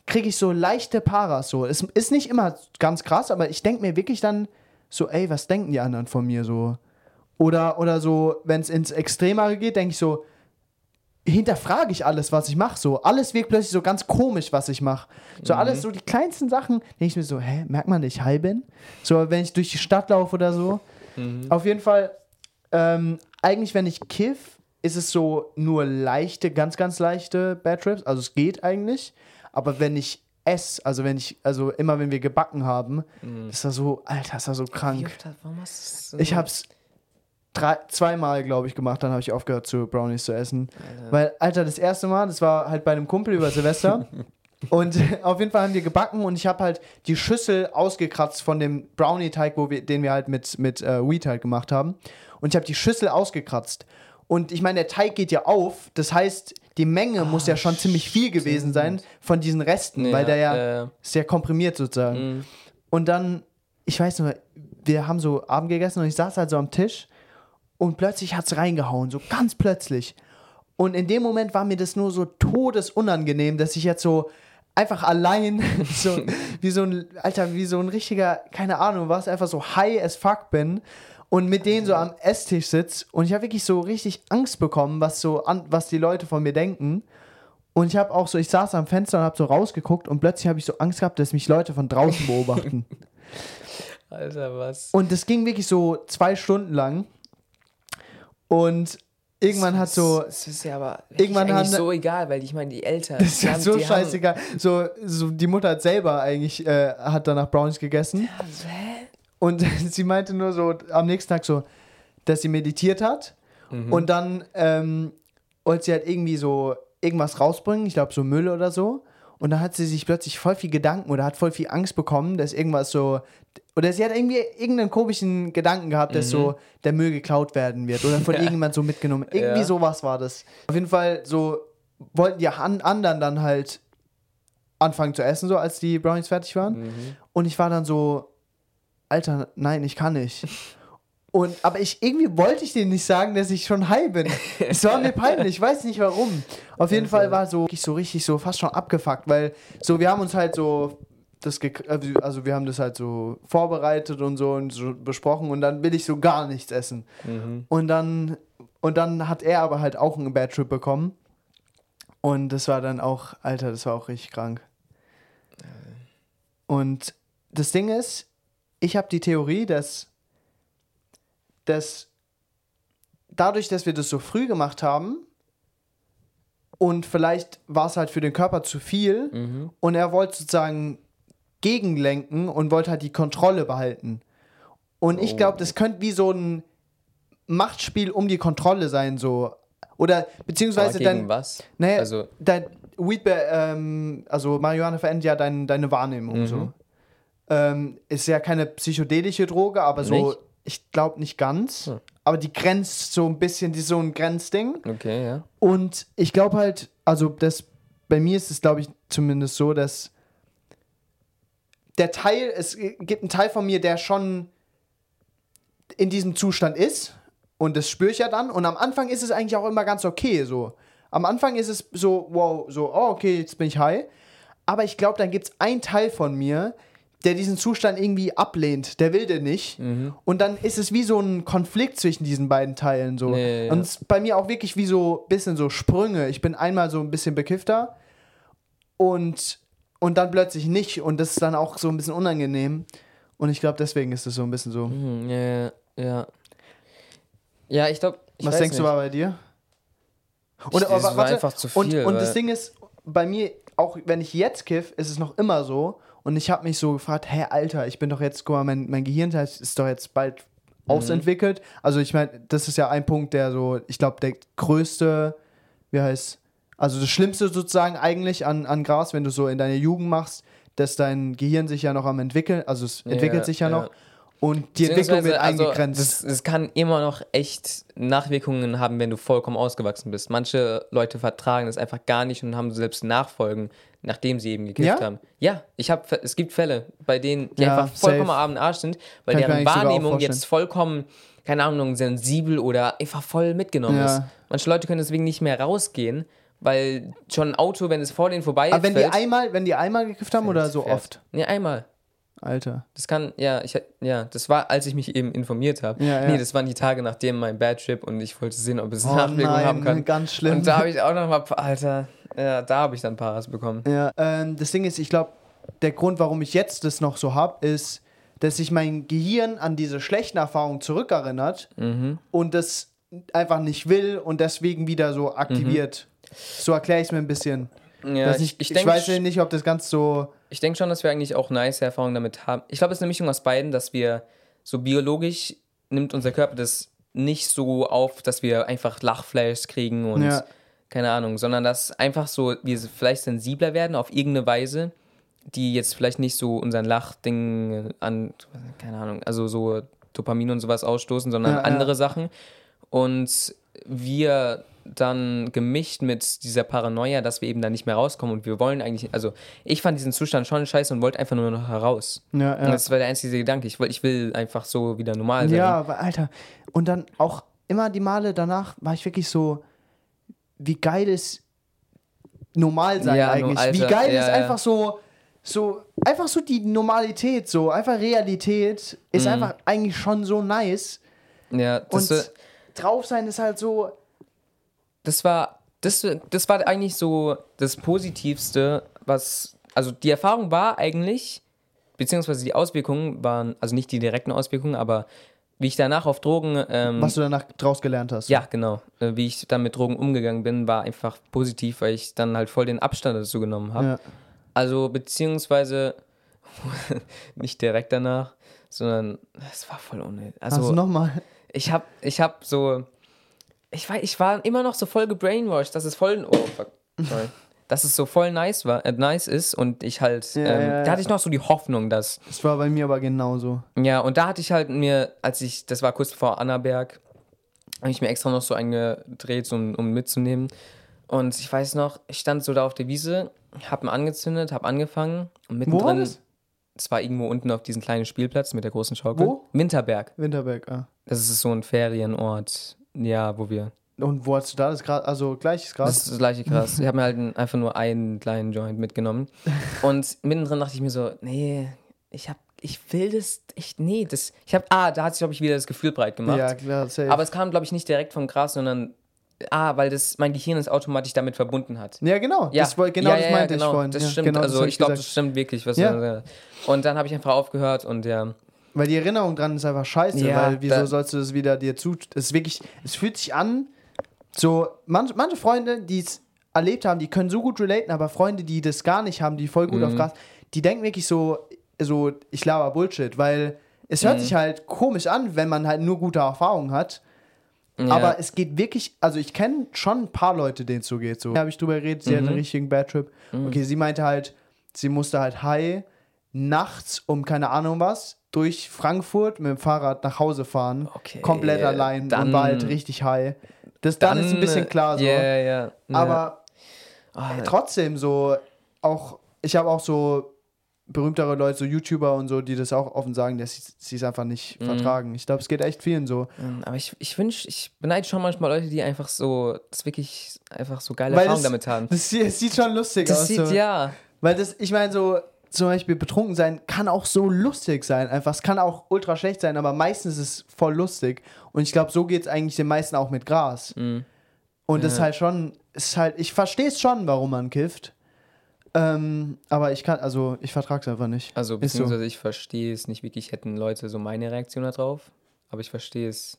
kriege ich so leichte Paras. So. Es ist nicht immer ganz krass, aber ich denke mir wirklich dann so, ey, was denken die anderen von mir so? Oder, oder so, wenn es ins Extremere geht, denke ich so, hinterfrage ich alles, was ich mache. So, alles wirkt plötzlich so ganz komisch, was ich mache. So, alles so die kleinsten Sachen, denke ich mir so, hä, merkt man, dass ich high bin? So, wenn ich durch die Stadt laufe oder so. Auf jeden Fall, ähm, eigentlich, wenn ich kiff, ist es so nur leichte, ganz, ganz leichte Bad Trips. Also es geht eigentlich. Aber wenn ich esse, also wenn ich, also immer wenn wir gebacken haben, ist das so, Alter, ist das so Wie krank. oft hat- warum hast du das Ich hab's drei, zweimal, glaube ich, gemacht, dann habe ich aufgehört, zu Brownies zu essen. Weil, Alter, das erste Mal, das war halt bei einem Kumpel über Silvester. und auf jeden Fall haben wir gebacken und ich habe halt die Schüssel ausgekratzt von dem Brownie-Teig, wir, den wir halt mit, mit äh, Wheat halt gemacht haben. Und ich habe die Schüssel ausgekratzt. Und ich meine, der Teig geht ja auf. Das heißt, die Menge muss ja schon ziemlich viel gewesen sein von diesen Resten, weil der ja äh, sehr komprimiert sozusagen. mh. Und dann, ich weiß nur, wir haben so Abend gegessen und ich saß halt so am Tisch und plötzlich hat es reingehauen, so ganz plötzlich. Und in dem Moment war mir das nur so todesunangenehm, dass ich jetzt so einfach allein, so wie so ein, Alter, wie so ein richtiger, keine Ahnung was, einfach so high as fuck bin und mit denen so am Esstisch sitz und ich habe wirklich so richtig Angst bekommen, was so an, was die Leute von mir denken. Und ich habe auch so, ich saß am Fenster und habe so rausgeguckt und plötzlich habe ich so Angst gehabt, dass mich Leute von draußen beobachten. Alter, was? Und das ging wirklich so zwei Stunden lang. Und irgendwann hat so. Das ist ja aber Irgendwann eigentlich haben- so egal, weil ich meine, die Eltern. Das ist die ja so scheißegal. So, so, die Mutter hat selber eigentlich, äh, hat danach Brownies gegessen. Haben, hä? Und sie meinte nur so am nächsten Tag so, dass sie meditiert hat. Mhm. Und dann ähm, wollte sie halt irgendwie so irgendwas rausbringen, ich glaube so Müll oder so. Und dann hat sie sich plötzlich voll viel Gedanken oder hat voll viel Angst bekommen, dass irgendwas so. Oder sie hat irgendwie irgendeinen komischen Gedanken gehabt, dass so der Müll geklaut werden wird oder von irgendjemand so mitgenommen. Irgendwie Ja. sowas war das. Auf jeden Fall so wollten die an anderen dann halt anfangen zu essen, so als die Brownies fertig waren. Mhm. Und ich war dann so, Alter, nein, ich kann nicht. Und, aber ich, irgendwie wollte ich denen nicht sagen, dass ich schon high bin. Es war mir peinlich, ich weiß nicht warum. Auf jeden Fall war so, ich so richtig so fast schon abgefuckt, weil so, wir haben uns halt so, das also- also wir haben das halt so vorbereitet und so und so besprochen und dann will ich so gar nichts essen. Mhm. Und dann, und dann hat er aber halt auch einen Bad Trip bekommen. Und das war dann auch, Alter, das war auch richtig krank. Und das Ding ist, ich habe die Theorie, dass, dass dadurch, dass wir das so früh gemacht haben, und vielleicht war es halt für den Körper zu viel Mhm. und er wollte sozusagen gegenlenken und wollte halt die Kontrolle behalten. Und ich Oh. glaube, das könnte wie so ein Machtspiel um die Kontrolle sein, so. Oder beziehungsweise Aber gegen dann. was? Naja, Also, dein Weed, ähm, also Marihuana verändert ja dein, deine Wahrnehmung Mhm. so. Ähm, ist ja keine psychedelische Droge, aber so, Nicht? Ich glaube nicht ganz. Hm. Aber die grenzt so ein bisschen, die ist so ein Grenzding. okay, ja. Und ich glaube halt, also das, bei mir ist es, glaube ich, zumindest so, dass der Teil, es gibt einen Teil von mir, der schon in diesem Zustand ist. Und das spüre ich ja dann. Und am Anfang ist es eigentlich auch immer ganz okay so. Am Anfang ist es so, wow, so, oh, okay, jetzt bin ich high. Aber ich glaube, dann gibt es einen Teil von mir, der diesen Zustand irgendwie ablehnt. Der will den nicht. Mhm. Und dann ist es wie so ein Konflikt zwischen diesen beiden Teilen. So. Ja. Und es ist bei mir auch wirklich wie so ein bisschen so Sprünge. Ich bin einmal so ein bisschen bekiffter und, und dann plötzlich nicht. Und das ist dann auch so ein bisschen unangenehm. Und ich glaube, deswegen ist es so ein bisschen so. Mhm, ja, ja. Ja, ich glaube. Was denkst du war bei dir? Ich- das war einfach zu und, viel, und weil- das Ding ist, bei mir, auch wenn ich jetzt kiff, ist es noch immer so. Und ich habe mich so gefragt, hä, Alter, ich bin doch jetzt, guck mal, mein, mein Gehirn ist doch jetzt bald Mhm. ausentwickelt. Also ich meine, das ist ja ein Punkt, der so, ich glaube, der größte, wie heißt, also das Schlimmste sozusagen eigentlich an, an Gras, wenn du so in deiner Jugend machst, dass dein Gehirn sich ja noch am entwickeln, also es Ja, entwickelt sich ja, ja. noch. Und die Entwicklung wird also, eingegrenzt. Das kann immer noch echt Nachwirkungen haben, wenn du vollkommen ausgewachsen bist. Manche Leute vertragen das einfach gar nicht und haben selbst Nachfolgen, nachdem sie eben gekifft Ja? haben. Ja, ich hab, es gibt Fälle, bei denen die Ja, einfach vollkommen safe. am Arsch sind, weil Kann deren Wahrnehmung jetzt vollkommen, keine Ahnung, sensibel oder einfach voll mitgenommen Ja. ist. Manche Leute können deswegen nicht mehr rausgehen, weil schon ein Auto, wenn es vor denen vorbei Aber wenn die fällt, einmal, wenn die einmal gekifft haben oder so fährt. oft? Nee, einmal. Alter. Das kann, ja, ich, ja, das war, als ich mich eben informiert habe. Ja, ja. Nee, das waren die Tage nachdem mein Bad Trip und ich wollte sehen, ob es Oh Nachwirkungen haben kann. ganz schlimm. Und da habe ich auch noch mal, Alter, ja, da habe ich dann Paras bekommen. Ja, ähm, das Ding ist, ich glaube, der Grund, warum ich jetzt das noch so habe, ist, dass sich mein Gehirn an diese schlechten Erfahrungen zurückerinnert Mhm. und das einfach nicht will und deswegen wieder so aktiviert. So erkläre ich es mir ein bisschen. Ja, ich, ich, ich, denke weiß ja nicht, ob das ganz so. ich denk schon, dass wir eigentlich auch nice Erfahrungen damit haben. Ich glaube, es ist eine Mischung aus beiden, dass wir so biologisch nimmt unser Körper das nicht so auf, dass wir einfach Lachflash kriegen und Ja. Keine Ahnung, sondern dass einfach so wir vielleicht sensibler werden auf irgendeine Weise, die jetzt vielleicht nicht so unseren Lachding an, keine Ahnung, also so Dopamin und sowas ausstoßen, sondern Ja, ja. andere Sachen. Und wir dann gemischt mit dieser Paranoia, dass wir eben da nicht mehr rauskommen und wir wollen eigentlich, also ich fand diesen Zustand schon scheiße und wollte einfach nur noch heraus. Ja, Und ja. das war der einzige Gedanke. Ich will, ich will einfach so wieder normal sein. Ja, aber Alter. Und dann auch immer die Male danach war ich wirklich so, wie geil ist normal sein Ja, eigentlich. Alter, wie geil ja, ist ja. einfach so, so, einfach so die Normalität, so, einfach Realität ist Mhm. einfach eigentlich schon so nice. ja das, Und drauf sein ist halt so, das war, das, das war eigentlich so das Positivste, was, also die Erfahrung war eigentlich, beziehungsweise die Auswirkungen waren, also nicht die direkten Auswirkungen, aber wie ich danach auf Drogen, ähm, was du danach draus gelernt hast. ja, genau, äh, wie ich dann mit Drogen umgegangen bin, war einfach positiv, weil ich dann halt voll den Abstand dazu genommen habe. Ja. Also, beziehungsweise nicht direkt danach, sondern es war voll unnötig. Also, Also nochmal. ich hab, ich hab so, ich war, ich war immer noch so voll gebrainwashed, dass es voll, oh fuck, sorry, dass es so voll nice war, äh, nice ist und ich halt, Ja, ähm, ja. da hatte ich noch so die Hoffnung, dass, Das war bei mir aber genauso. ja, und da hatte ich halt mir, als ich, das war kurz vor Annaberg, habe ich mir extra noch so eingedreht, so, um mitzunehmen. Und ich weiß noch, ich stand so da auf der Wiese, hab ihn angezündet, hab angefangen und Wo mittendrin, das? es war irgendwo unten auf diesem kleinen Spielplatz mit der großen Schaukel. Wo? Winterberg. Winterberg, ah. Das ist so ein Ferienort, ja, wo wir. Und wo hast du da das Gras? Also gleiches Das Gras? ist das gleiche krass. Ich habe mir halt ein- einfach nur einen kleinen Joint mitgenommen. Und mittendrin dachte ich mir so, nee, ich hab, ich will das, ich, nee, das, ich hab, ah, da hat sich, glaube ich, wieder das Gefühl breit gemacht. Ja, klar, safe. Aber es kam, glaube ich, nicht direkt vom Gras, sondern, ah, weil das, mein Gehirn es automatisch damit verbunden hat. ja, genau. Ja, Das, genau ja, das ja, meinte genau, ich vorhin. Das stimmt, genau also das ich glaube, das stimmt wirklich. Was Ja. Und dann habe ich einfach aufgehört und ja, Weil die Erinnerung dran ist einfach scheiße, Ja, weil wieso sollst du das wieder dir zu. Es ist wirklich, es fühlt sich an, so, manch, manche Freunde, die es erlebt haben, die können so gut relaten, aber Freunde, die das gar nicht haben, die voll gut Mhm. auf Gras, die denken wirklich so, so, ich laber Bullshit, weil es hört Mhm. sich halt komisch an, wenn man halt nur gute Erfahrungen hat. Ja. Aber es geht wirklich, also ich kenne schon ein paar Leute, denen es so geht. So Da habe ich drüber geredet, sie Mhm. hat einen richtigen Bad Trip. Okay, sie meinte halt, sie musste halt high nachts um keine Ahnung was durch Frankfurt mit dem Fahrrad nach Hause fahren. Okay, komplett allein und dann- war halt richtig high. Das dann, ist ein bisschen klar so. Ja, ja, ja. Aber Ah, trotzdem so, auch, ich habe auch so berühmtere Leute, so YouTuber und so, die das auch offen sagen, dass sie es einfach nicht Mhm. vertragen. Ich glaube, es geht echt vielen so. Aber ich, ich wünsche, ich beneide schon manchmal Leute, die einfach so, das wirklich einfach so geile Weil Erfahrungen das- damit haben. Das, es sieht schon lustig Das aus. sieht, so. ja. Weil das, ich meine, so zum Beispiel betrunken sein kann auch so lustig sein. Einfach, es kann auch ultra schlecht sein, aber meistens ist es voll lustig. Und ich glaube, so geht es eigentlich den meisten auch mit Gras. Mhm. Und das ist halt schon, ist halt, ich verstehe es schon, warum man kifft. Ähm, aber ich kann, also ich vertrage es einfach nicht. Also, Ist so. beziehungsweise ich verstehe es nicht wirklich, hätten Leute so meine Reaktion darauf. Aber ich verstehe es.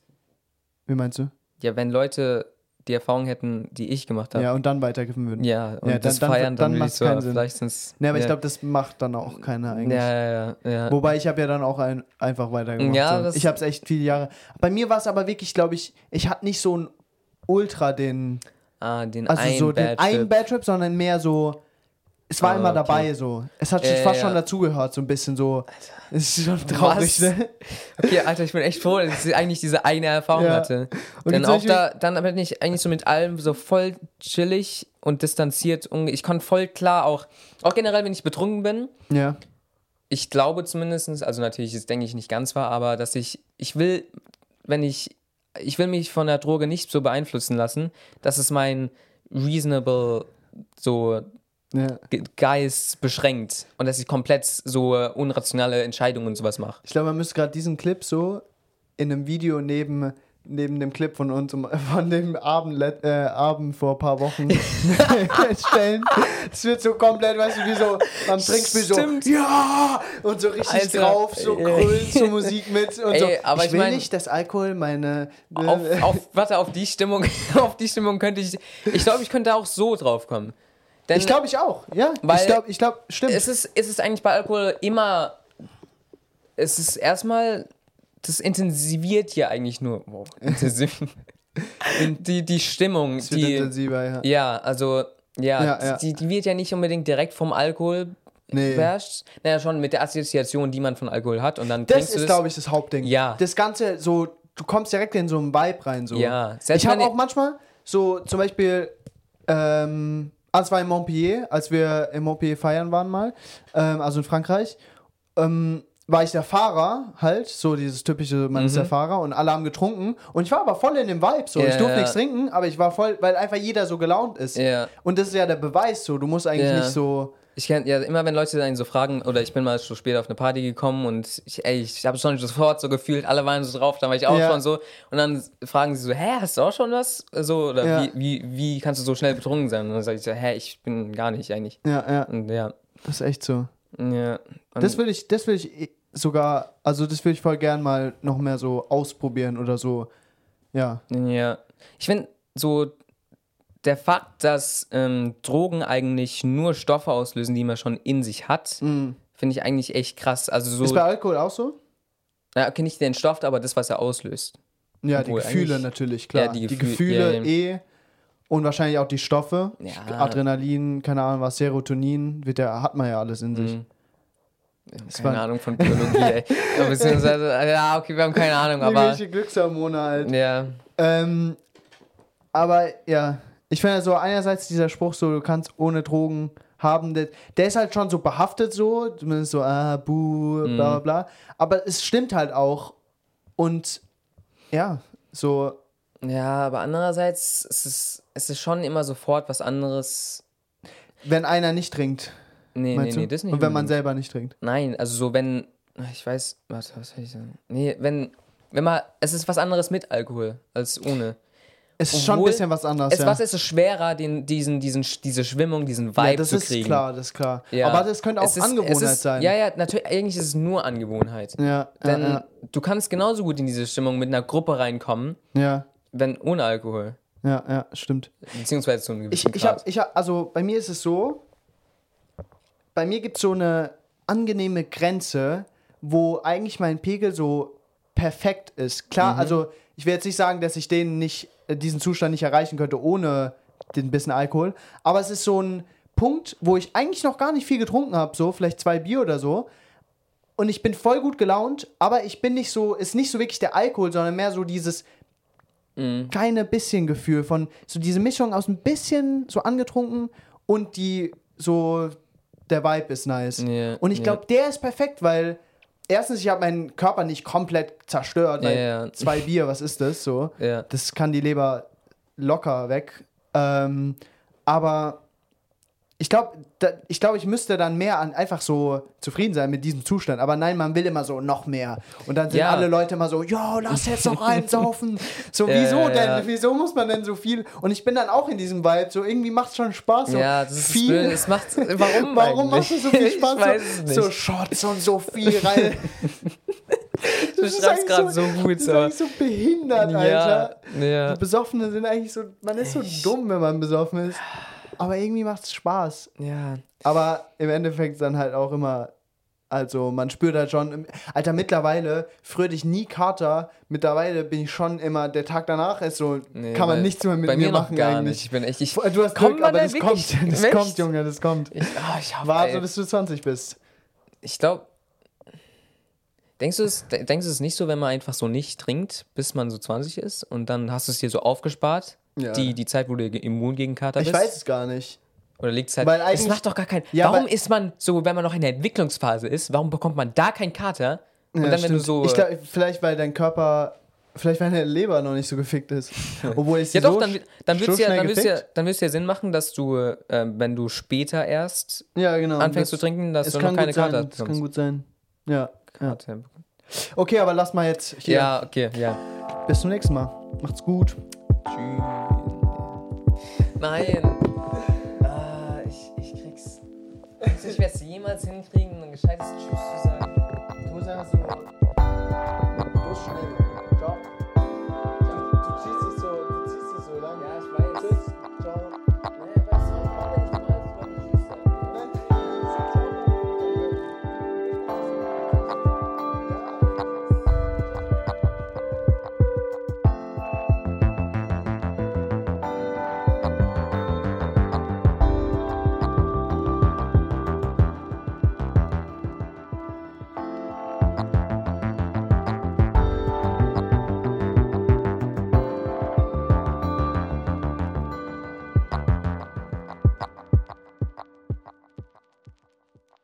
Wie meinst du? Ja, wenn Leute die Erfahrung hätten, die ich gemacht habe. Ja, und dann weiterkiffen würden. Ja, und Ja, das dann- feiern, dann dann, ich macht's so, keinen Sinn. vielleicht sind's, Ne, aber ich ja. glaube, das macht dann auch keiner eigentlich. Ja, ja, ja. ja. Wobei ich habe ja dann auch ein, einfach weitergemacht. Ja, so. Ich habe es echt viele Jahre. Bei mir war es aber wirklich, glaube ich, ich hatte nicht so ein Ultra den, ah, den also einen so den einen. Bad Trip, sondern mehr so. Es war Ah, immer okay. dabei so. Es hat Ja, fast ja, schon dazugehört, so ein bisschen so. Es ist schon traurig, Was? ne? Okay, Alter, ich bin echt froh, dass ich eigentlich diese eine Erfahrung Ja. hatte. Und jetzt auch da, dann bin ich eigentlich so mit allem so voll chillig und distanziert. Ich konnte voll klar auch, auch generell, wenn ich betrunken bin, Ja. ich glaube zumindest, also natürlich ist, denke ich, nicht ganz wahr, aber dass ich, ich will, wenn ich, ich will mich von der Droge nicht so beeinflussen lassen, dass es mein reasonable so ja. Ge- Geist beschränkt und dass ich komplett so äh, unrationale Entscheidungen und sowas mache. Ich glaube, man müsste gerade diesen Clip so in einem Video neben, neben dem Clip von uns von dem Abend, äh, Abend vor ein paar Wochen stellen. Es wird so komplett, weißt du, wie so am Trinkspiel so, Stimmt. ja, und so richtig Alter. drauf, so Ey. grölen zur Musik mit und Ey, so. aber ich ich will mein- nicht, dass Alkohol meine... äh, Auf, auf, warte, auf die Stimmung, auf die Stimmung könnte ich, ich glaube, ich könnte auch so drauf kommen. Denn ich glaube, ich auch, ja. Weil ich glaube, ich glaube, stimmt. es ist, es ist eigentlich bei Alkohol immer, es ist erstmal, das intensiviert ja eigentlich nur, wow, intensiv, die, die Stimmung, wird die, intensiver, ja. ja, also, ja, Ja, ja. Die, die wird ja nicht unbedingt direkt vom Alkohol Nee. beherrscht. Naja, schon mit der Assoziation, die man von Alkohol hat und dann Das ist, glaube ich, das Hauptding. Ja. Das Ganze so, du kommst direkt in so einen Vibe rein. So. Ja, selbst Ich habe auch manchmal so, zum Beispiel, ähm, als war in Montpellier, als wir in Montpellier feiern waren mal, ähm, also in Frankreich, ähm, war ich der Fahrer halt, so dieses typische, man ist der Fahrer und alle haben getrunken und ich war aber voll in dem Vibe, so, Mhm. Ja, ich durfte ja. nichts trinken, aber ich war voll, weil einfach jeder so gelaunt ist. Ja. Und das ist ja der Beweis, so, du musst eigentlich nicht so, Ich kenn ja immer, wenn Leute einen so fragen, oder ich bin mal so spät auf eine Party gekommen und ich, ey, ich habe schon sofort so gefühlt, alle waren so drauf, dann war ich auch Ja. schon so. Und dann fragen sie so, hä, hast du auch schon was? So, oder Ja. wie, wie, wie kannst du so schnell betrunken sein? Und dann sage ich so, hä, ich bin gar nicht eigentlich. ja, ja, Und ja, das ist echt so. ja. Und Das will ich, das will ich eh sogar, also das will ich voll gern mal noch mehr so ausprobieren oder so. Ja. Ja. Ich finde so der Fakt, dass ähm, Drogen eigentlich nur Stoffe auslösen, die man schon in sich hat, finde ich eigentlich echt krass. Also so, Ist bei Alkohol auch so? ja, okay, nicht den Stoff, aber das, was er auslöst. Ja, Obwohl die Gefühle natürlich, klar. Ja, die die, Gefühl- Gefühle ja, ja. eh. Und wahrscheinlich auch die Stoffe. Adrenalin, keine Ahnung was, Serotonin, wird ja, hat man ja alles in sich. Mhm. Das Keine Ahnung von Biologie, ey. Ja, Beziehungsweise, ja, okay, wir haben keine Ahnung, aber. Irgendwelche Glückshormone halt. Ja. Ähm, aber ja, ich finde so einerseits dieser Spruch so, du kannst ohne Drogen haben, der, der ist halt schon so behaftet so, zumindest so, ah, buh, Mhm. bla bla bla. Aber es stimmt halt auch. Und ja, so, Ja, aber andererseits ist es, es ist schon immer sofort was anderes. wenn einer nicht trinkt, Nee, nee, meinst nee, du? das nicht. Und wenn man selber nicht trinkt. Nein, also so, wenn. Ich weiß, warte, was soll ich sagen? Nee, wenn. Wenn man. Es ist was anderes mit Alkohol als ohne. Es ist schon ein bisschen was anderes, Es, ja. was ist es schwerer, den, diesen, diesen, diese Schwimmung, diesen Vibe ja, das zu ist kriegen? klar, das ist klar. Ja. Aber das könnte auch ist- Angewohnheit ist, sein. Ja, ja, natürlich, eigentlich ist es nur Angewohnheit. ja, Denn du kannst genauso gut in diese Stimmung mit einer Gruppe reinkommen, ja, wenn ohne Alkohol. Ja, ja, stimmt. Beziehungsweise zu einem Ich, gewissen ich hab, Grad. ich hab, also bei mir ist es so, bei mir gibt es so eine angenehme Grenze, wo eigentlich mein Pegel so perfekt ist. Klar, Mhm. also ich will jetzt nicht sagen, dass ich den nicht, äh, diesen Zustand nicht erreichen könnte ohne den bisschen Alkohol, aber es ist so ein Punkt, wo ich eigentlich noch gar nicht viel getrunken habe, so vielleicht zwei Bier oder so. Und ich bin voll gut gelaunt, aber ich bin nicht so, ist nicht so wirklich der Alkohol, sondern mehr so dieses Mhm. kleine bisschen Gefühl von so diese Mischung aus ein bisschen so angetrunken und die so der Vibe ist nice. Ja, und ich glaube, der ist perfekt, weil erstens ich habe meinen Körper nicht komplett zerstört, Ja, ja. zwei Bier, was ist das so? Ja. Das kann die Leber locker weg. Ähm, aber ich glaube, ich, glaub, ich müsste dann mehr an einfach so zufrieden sein mit diesem Zustand. Aber nein, man will immer so noch mehr. Und dann sind Ja. alle Leute immer so, jo, lass jetzt noch reinsaufen. So, Ja, wieso ja, denn? ja. Wieso muss man denn so viel? Und ich bin dann auch in diesem Vibe. So, irgendwie macht es schon Spaß. So Ja, das ist viel. Es macht, warum Warum macht es so viel Spaß? So, so Shots und so viel rein. du schreibst gerade so, gut. Das ist So. eigentlich so behindert, Ja, Alter. ja. Die Besoffene sind eigentlich so, man ist so dumm, wenn man besoffen ist. Aber irgendwie macht es Spaß. ja. Aber im Endeffekt dann halt auch immer, also man spürt halt schon, Alter, mittlerweile, früher hatte ich nie Kater, mittlerweile bin ich schon immer, der Tag danach ist so, Nee, kann man nichts mehr mit bei mir mir machen gar eigentlich. nicht. Ich bin echt, ich, Du hast Glück, aber da das kommt, das Echt? kommt, Junge, das kommt. ich, ah, ich hab, Warte, ey, bis du 20 bist. ich glaube, denkst du es, de- denkst du es nicht so, wenn man einfach so nicht trinkt, bis man so 20 ist und dann hast du es dir so aufgespart, Ja. die, die Zeit, wo du immun gegen Kater Ich bist? weiß es gar nicht. Oder liegt es halt, Weil das eigentlich- macht doch gar keinen, Ja, warum ist man so, wenn man noch in der Entwicklungsphase ist, warum bekommt man da keinen Kater? Und Ja, dann, wenn du so, Ich glaub, vielleicht, weil dein Körper, vielleicht weil deine Leber noch nicht so gefickt ist. Obwohl ich ja doch, so, dann, dann würde es ja, dann ja, dann ja Sinn machen, dass du, äh, wenn du später erst ja, genau. anfängst Das- zu trinken, dass es du noch keine Kater Das kann gut sein. Ja. ja. Kater. Okay, aber lass mal jetzt hier. Ja, okay, ja. Bis zum nächsten Mal. Macht's gut. Nein. Ah, ich, ich krieg's. Also ich werde es jemals hinkriegen, ein gescheites Tschüss zu sagen. Du sagst so. Du schnell.